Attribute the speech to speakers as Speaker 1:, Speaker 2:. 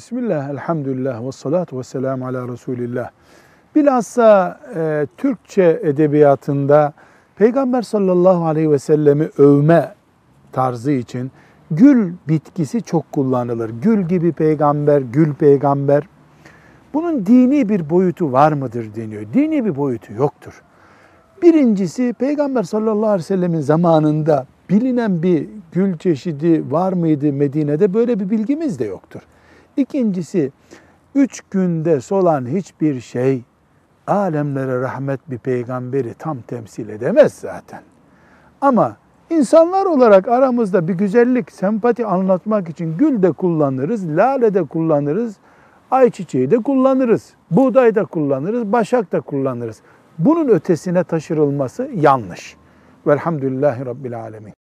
Speaker 1: Bismillah, elhamdülillah ve salatu ve selamu ala Resulillah. Bilhassa e, Türkçe edebiyatında Peygamber sallallahu aleyhi ve sellemi övme tarzı için gül bitkisi çok kullanılır. Gül gibi peygamber, gül peygamber. Bunun dini bir boyutu var mıdır deniyor. Dini bir boyutu yoktur. Birincisi Peygamber sallallahu aleyhi ve sellemin zamanında bilinen bir gül çeşidi var mıydı Medine'de böyle bir bilgimiz de yoktur. İkincisi üç günde solan hiçbir şey alemlere rahmet bir peygamberi tam temsil edemez zaten. Ama insanlar olarak aramızda bir güzellik, sempati anlatmak için gül de kullanırız, lale de kullanırız, ayçiçeği de kullanırız, buğday da kullanırız, başak da kullanırız. Bunun ötesine taşırılması yanlış. Velhamdülillahi Rabbil Alemin.